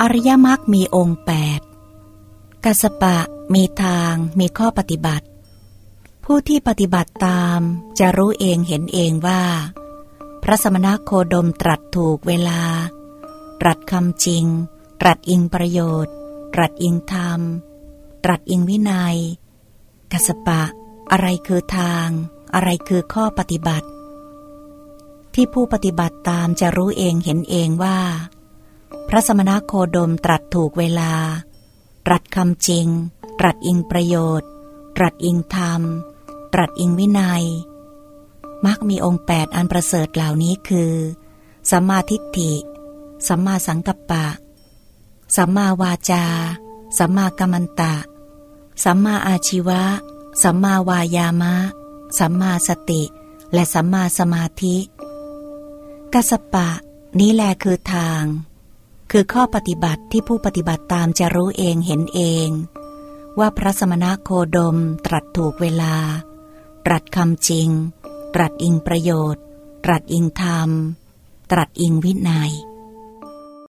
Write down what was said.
อริยมรรคมีองค์แปดกัสปะมีทางมีข้อปฏิบัติ ผู้ที่ปฏิบัติตามจะรู้เองเห็นเองว่า พระสมณโคดมตรัสถูกเวลา ตรัสคำจริง ตรัสอิงประโยชน์ ตรัสอิงธรรม ตรัสอิงวินัย กัสปะ อะไรคือทาง อะไรคือข้อปฏิบัติ ที่ผู้ปฏิบัติตามจะรู้เองเห็นเองว่า พระสมณโคดมตรัสถูกเวลา ตรัสคำจริง ตรัสอิงประโยชน์ ตรัสอิงธรรม ตรัสอิงวินัย มักมีองค์แปดอันประเสริฐเหล่านี้คือสัมมาทิฏฐิ สัมมาสังกัปปะ สัมมาวาจา สัมมากัมมันตะ สัมมาอาชีวะ สัมมาวายามะ สัมมาสติ และสัมมาสมาธิ กัสปะ นี้แลคือทาง คือข้อปฏิบัติที่ผู้ปฏิบัติตามจะรู้เองเห็นเอง ว่าพระสมณโคดมตรัสถูกเวลา ตรัสคำจริง ตรัสอิงประโยชน์ ตรัสอิงธรรม ตรัสอิงวินัย